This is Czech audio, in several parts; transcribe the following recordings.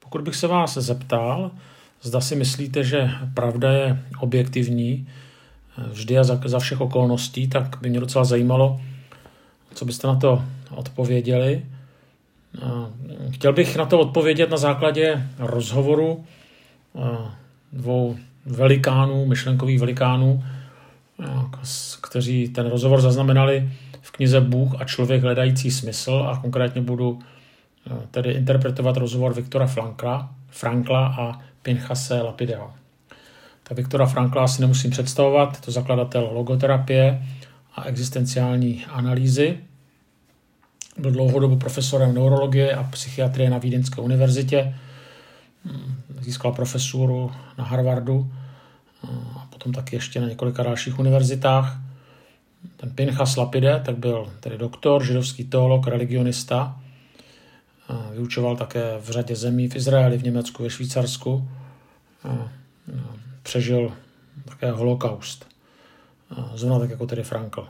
Pokud bych se vás zeptal, zda si myslíte, že pravda je objektivní vždy a za, za všech okolností, tak by mě docela zajímalo, co byste na to odpověděli. Chtěl bych na to odpovědět na základě rozhovoru dvou velikánů, myšlenkových velikánů, kteří ten rozhovor zaznamenali v knize Bůh a člověk hledající smysl a konkrétně budu tedy interpretovat rozhovor Viktora Frankla, Frankla a Pinchase Lapidea. Tak Viktora Frankla si nemusím představovat, je to zakladatel logoterapie a existenciální analýzy. Byl dlouhodobu profesorem neurologie a psychiatrie na Vídeňské univerzitě. Získal profesuru na Harvardu a potom taky ještě na několika dalších univerzitách. Ten Pinchas Lapide tak byl tedy doktor, židovský teolog, religionista. Vyučoval také v řadě zemí, v Izraeli, v Německu, ve Švýcarsku. Přežil také holokaust. Zrovna tak jako tedy Frankl.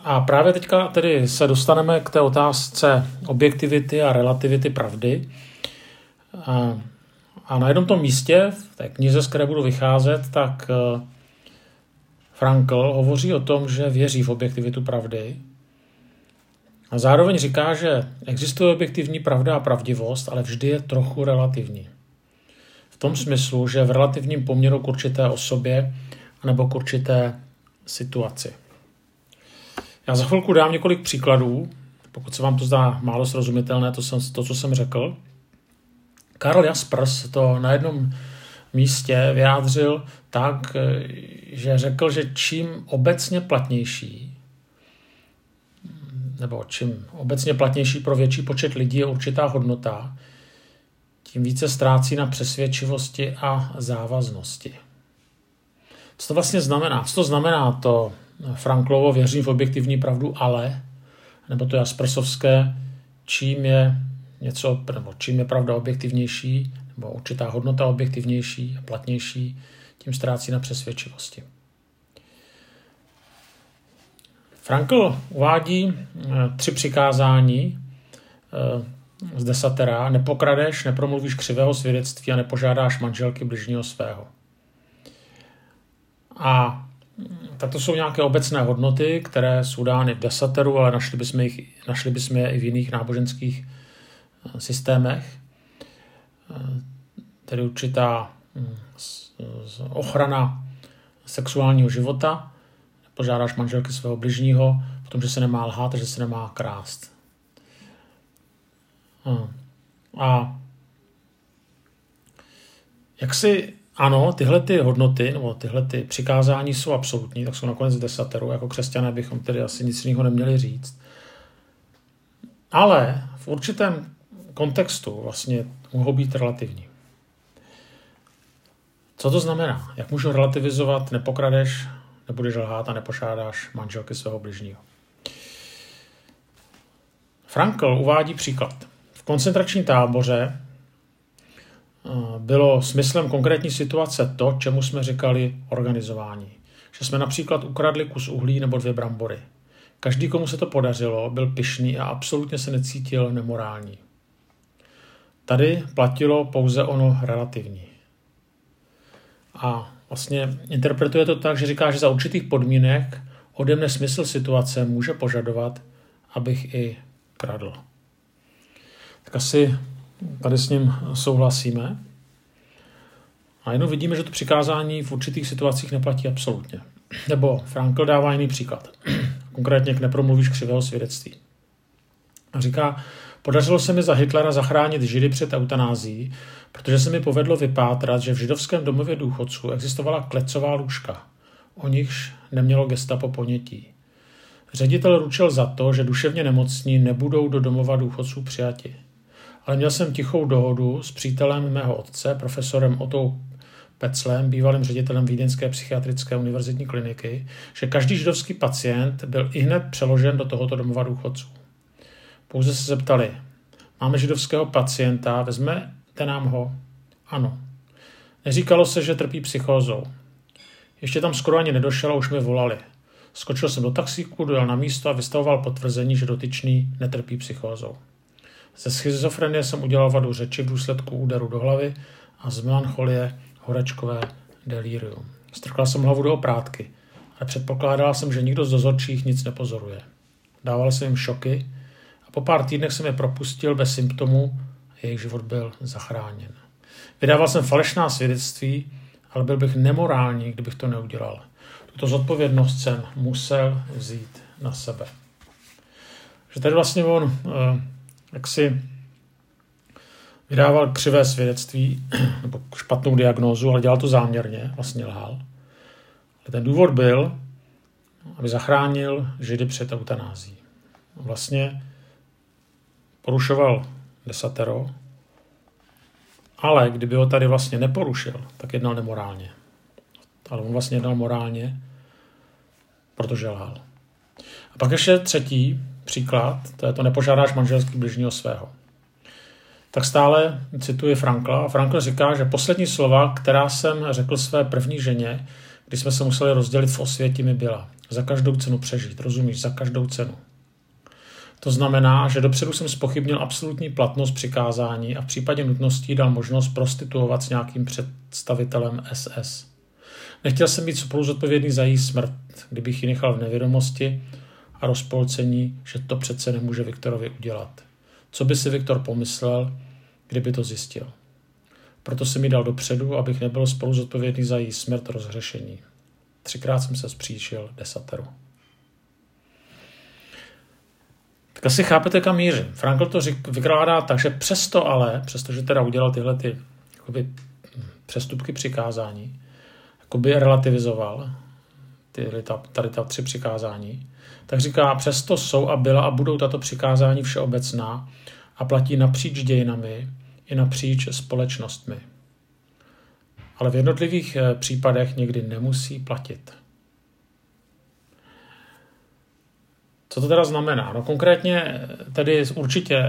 A právě teďka tedy se dostaneme k té otázce objektivity a relativity pravdy. A, na jednom tom místě, v té knize, z které budu vycházet, tak eh, Frankl hovoří o tom, že věří v objektivitu pravdy. A zároveň říká, že existuje objektivní pravda a pravdivost, ale vždy je trochu relativní. V tom smyslu, že v relativním poměru k určité osobě nebo k určité situaci. Já za chvilku dám několik příkladů, pokud se vám to zdá málo srozumitelné, to, jsem, to co jsem řekl. Karl Jaspers to na jednom místě vyjádřil tak, že řekl, že čím obecně platnější, nebo čím obecně platnější pro větší počet lidí je určitá hodnota, tím více ztrácí na přesvědčivosti a závaznosti. Co to vlastně znamená? Co to znamená to Franklovo věřím v objektivní pravdu, ale, nebo to Jaspersovské, čím je něco, nebo čím je pravda objektivnější, nebo určitá hodnota objektivnější a platnější, tím ztrácí na přesvědčivosti. Frankl uvádí eh, tři přikázání eh, z desatera. Nepokradeš, nepromluvíš křivého svědectví a nepožádáš manželky bližního svého. A tak to jsou nějaké obecné hodnoty, které jsou dány v desateru, ale našli bychom, jich, našli bychom je i v jiných náboženských eh, systémech. Tedy určitá hm, ochrana sexuálního života, požádáš manželky svého bližního, potom, že se nemá lhát, že se nemá krást. Hm. A jak si ano, tyhle ty hodnoty nebo tyhle ty přikázání jsou absolutní, tak jsou nakonec desateru. Jako křesťané bychom tedy asi nic jiného neměli říct. Ale v určitém kontextu vlastně mohou být relativní. Co to znamená? Jak můžu relativizovat, nepokradeš, nebudeš lhát a nepošádáš manželky svého bližního? Frankl uvádí příklad. V koncentrační táboře bylo smyslem konkrétní situace to, čemu jsme říkali organizování. Že jsme například ukradli kus uhlí nebo dvě brambory. Každý, komu se to podařilo, byl pyšný a absolutně se necítil nemorální. Tady platilo pouze ono relativní. A vlastně interpretuje to tak, že říká, že za určitých podmínek ode mne smysl situace může požadovat, abych i kradl. Tak asi Tady s ním souhlasíme. A jenom vidíme, že to přikázání v určitých situacích neplatí absolutně. Nebo Frankl dává jiný příklad. Konkrétně k nepromluvíš křivého svědectví. A říká, podařilo se mi za Hitlera zachránit Židy před eutanází, protože se mi povedlo vypátrat, že v židovském domově důchodců existovala klecová lůžka. O nichž nemělo gestapo ponětí. Ředitel ručil za to, že duševně nemocní nebudou do domova důchodců přijati ale měl jsem tichou dohodu s přítelem mého otce, profesorem Otou Peclem, bývalým ředitelem Vídeňské psychiatrické univerzitní kliniky, že každý židovský pacient byl i hned přeložen do tohoto domova důchodců. Pouze se zeptali, máme židovského pacienta, vezmete nám ho? Ano. Neříkalo se, že trpí psychózou. Ještě tam skoro ani nedošel a už mi volali. Skočil jsem do taxíku, dojel na místo a vystavoval potvrzení, že dotyčný netrpí psychózou. Ze schizofrenie jsem udělal vadu řeči v důsledku úderu do hlavy a z melancholie horečkové delirium. Strkla jsem hlavu do oprátky, ale předpokládal jsem, že nikdo z dozorčích nic nepozoruje. Dával jsem jim šoky po pár týdnech jsem je propustil bez symptomů a jejich život byl zachráněn. Vydával jsem falešná svědectví, ale byl bych nemorální, kdybych to neudělal. Tuto zodpovědnost jsem musel vzít na sebe. Že tady vlastně on eh, jak si vydával křivé svědectví nebo špatnou diagnózu, ale dělal to záměrně, vlastně lhal. Ale ten důvod byl, aby zachránil Židy před eutanází. Vlastně porušoval desatero, ale kdyby ho tady vlastně neporušil, tak jednal nemorálně. Ale on vlastně jednal morálně, protože lhal. A pak ještě třetí příklad, to je to nepožádáš manželský bližního svého. Tak stále cituji Frankla a Frankl říká, že poslední slova, která jsem řekl své první ženě, když jsme se museli rozdělit v osvětí, mi byla za každou cenu přežít, rozumíš, za každou cenu. To znamená, že dopředu jsem spochybnil absolutní platnost přikázání a v případě nutnosti dal možnost prostituovat s nějakým představitelem SS. Nechtěl jsem být spolu zodpovědný za její smrt, kdybych ji nechal v nevědomosti a rozpolcení, že to přece nemůže Viktorovi udělat. Co by si Viktor pomyslel, kdyby to zjistil? Proto jsem mi dal dopředu, abych nebyl spolu zodpovědný za její smrt rozhřešení. Třikrát jsem se zpříčil desateru. Tak asi chápete, kam mířím. Frankl to řík, vykládá tak, že přesto ale, přestože teda udělal tyhle ty jakoby, přestupky přikázání, jakoby relativizoval ty, ta, tady ta tři přikázání, tak říká, přesto jsou a byla a budou tato přikázání všeobecná a platí napříč dějinami i napříč společnostmi. Ale v jednotlivých eh, případech někdy nemusí platit. Co to teda znamená? No konkrétně tedy určitě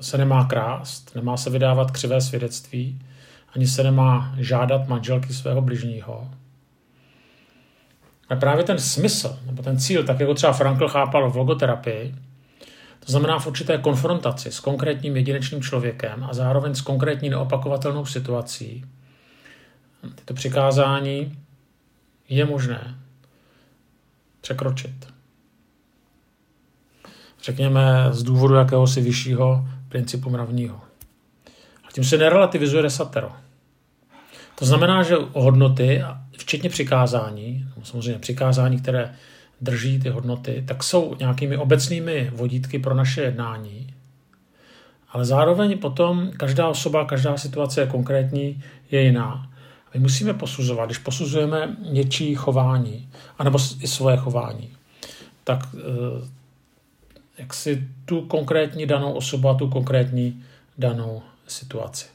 se nemá krást, nemá se vydávat křivé svědectví, ani se nemá žádat manželky svého bližního. A právě ten smysl, nebo ten cíl, tak jako třeba Frankl chápal v logoterapii, to znamená v určité konfrontaci s konkrétním jedinečným člověkem a zároveň s konkrétní neopakovatelnou situací, tyto přikázání je možné překročit. Řekněme z důvodu jakéhosi vyššího principu mravního. A tím se nerelativizuje desatero. To znamená, že hodnoty, včetně přikázání, samozřejmě přikázání, které drží ty hodnoty, tak jsou nějakými obecnými vodítky pro naše jednání. Ale zároveň potom každá osoba, každá situace je konkrétní, je jiná. My musíme posuzovat, když posuzujeme něčí chování, anebo i svoje chování, tak eh, jak si tu konkrétní danou osobu a tu konkrétní danou situaci.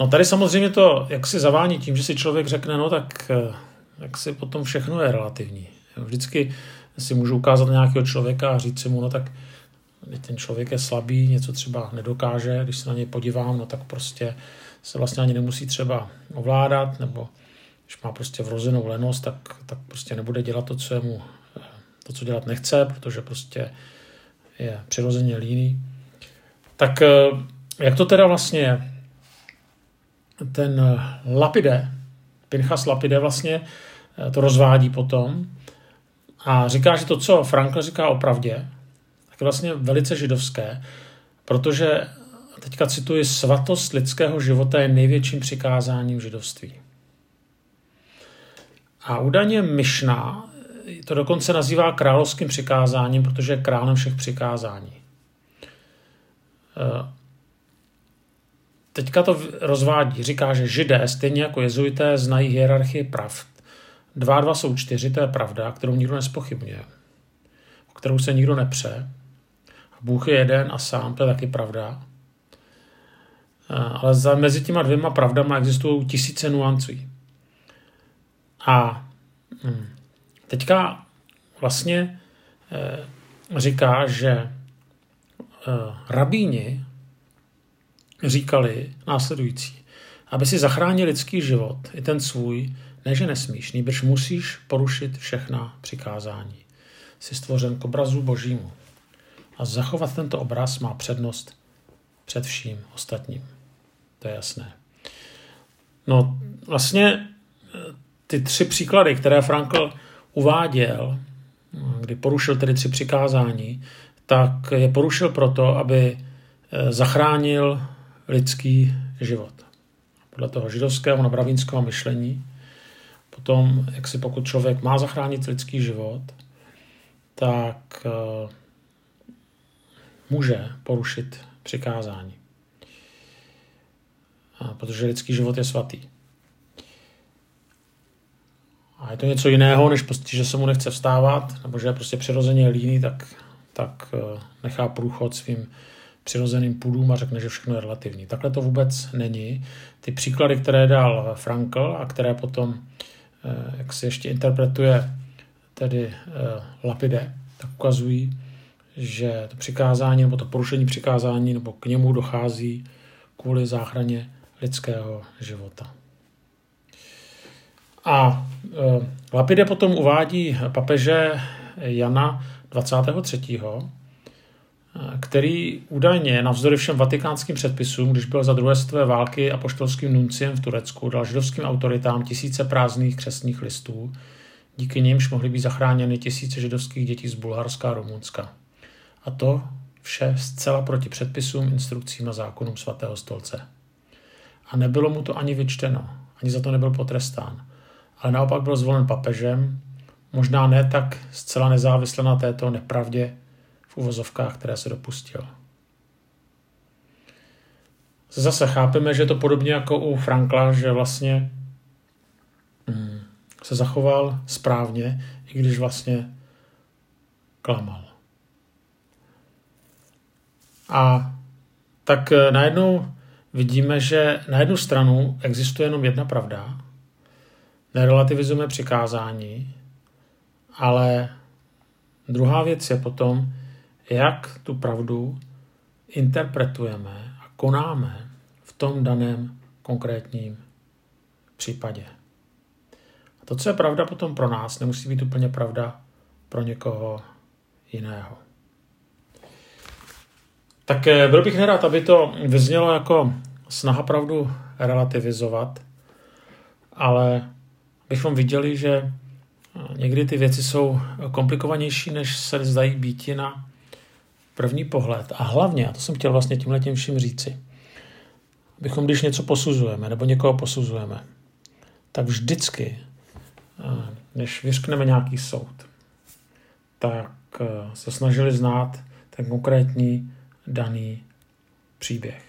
No tady samozřejmě to, jak si zavání tím, že si člověk řekne, no tak eh, jak si potom všechno je relativní. Vždycky si můžu ukázat nějakého člověka a říct si mu, no tak ten člověk je slabý, něco třeba nedokáže, když se na něj podívám, no tak prostě se vlastně ani nemusí třeba ovládat, nebo když má prostě vrozenou lenost, tak, tak prostě nebude dělat to, co je mu, to, co dělat nechce, protože prostě je přirozeně líný. Tak eh, jak to teda vlastně je? Ten Lapide, Pinchas Lapide vlastně eh, to rozvádí potom a říká, že to, co Frankl říká o pravdě, tak je vlastně velice židovské, protože teďka cituji, svatost lidského života je největším přikázáním židovství. A údajně Myšna to dokonce nazývá královským přikázáním, protože je králem všech přikázání. Eh, teďka to rozvádí, říká, že židé, stejně jako jezuité, znají hierarchii pravd. Dva a dva jsou čtyři, to je pravda, kterou nikdo nespochybňuje, o kterou se nikdo nepře. Bůh je jeden a sám, to je taky pravda. Eh, ale za, mezi těma dvěma pravdama existují tisíce nuancí. A hm, teďka vlastně e, říká, že e, rabíni říkali následující. Aby si zachránil lidský život, i ten svůj, ne že nesmíš, nýbrž musíš porušit všechna přikázání. Jsi stvořen k obrazu božímu. A zachovat tento obraz má přednost před vším ostatním. To je jasné. No, vlastně ty tři příklady, které Frankl uváděl, kdy porušil tedy tři přikázání, tak je porušil proto, aby eh, zachránil lidský život. Podle toho židovského nabravínského myšlení. Potom, jak si pokud člověk má zachránit lidský život, tak eh, může porušit přikázání. Protože lidský život je svatý. A je to něco jiného, než prostě, že se mu nechce vstávat, nebo že je prostě přirozeně líný, tak, tak eh, nechá průchod svým přirozeným půdům a řekne, že všechno je relativní. Takhle to vůbec není. Ty příklady, které dal Frankl a které potom, eh, jak se ještě interpretuje tedy eh, Lapide, tak ukazují, že to přikázání nebo to porušení přikázání nebo k němu dochází kvůli záchraně lidského života. A e, Lapide potom uvádí papeže Jana 23., který údajně navzdory všem vatikánským předpisům, když byl za druhé světové války apoštolským nunciem v Turecku, dal židovským autoritám tisíce prázdných křesních listů, díky nimž mohly být zachráněny tisíce židovských dětí z Bulharska a Rumunska. A to vše zcela proti předpisům, instrukcím a zákonům svatého stolce. A nebylo mu to ani vyčteno, ani za to nebyl potrestán ale naopak byl zvolen papežem, možná ne tak zcela nezávisle na této nepravdě v uvozovkách, které se dopustil. Zase chápeme, že to podobně jako u Frankla, že vlastně hmm, se zachoval správně, i když vlastně klamal. A tak eh, najednou vidíme, že na jednu stranu existuje jenom jedna pravda, nerelativizujeme přikázání, ale druhá věc je potom, jak tu pravdu interpretujeme a konáme v tom daném konkrétním případě. A to, co je pravda potom pro nás, nemusí být úplně pravda pro někoho jiného. Tak eh, byl bych nerad, aby to vyznělo jako snaha pravdu relativizovat, ale bychom viděli, že eh, někdy ty věci jsou komplikovanější, než se zdají být na první pohled. A hlavně, a to jsem chtěl vlastně tímhle tím vším říci, bychom, když něco posuzujeme nebo někoho posuzujeme, tak vždycky, eh, než vyřkneme nějaký soud, tak eh, se snažili znát ten konkrétní daný příběh.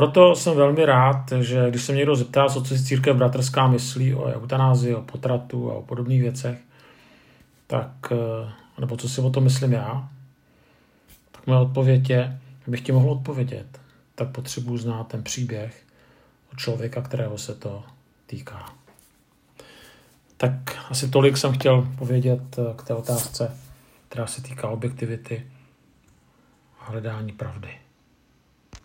Proto jsem velmi rád, že když se mě někdo zeptá, co si církev bratrská myslí o eutanázii, o potratu a o podobných věcech, tak, eh, nebo co si o tom myslím já, tak moje odpověď je, abych ti mohl odpovědět, tak potřebuji znát ten příběh od člověka, kterého se to týká. Tak asi tolik jsem chtěl povědět eh, k té otázce, která se týká objektivity a hledání pravdy.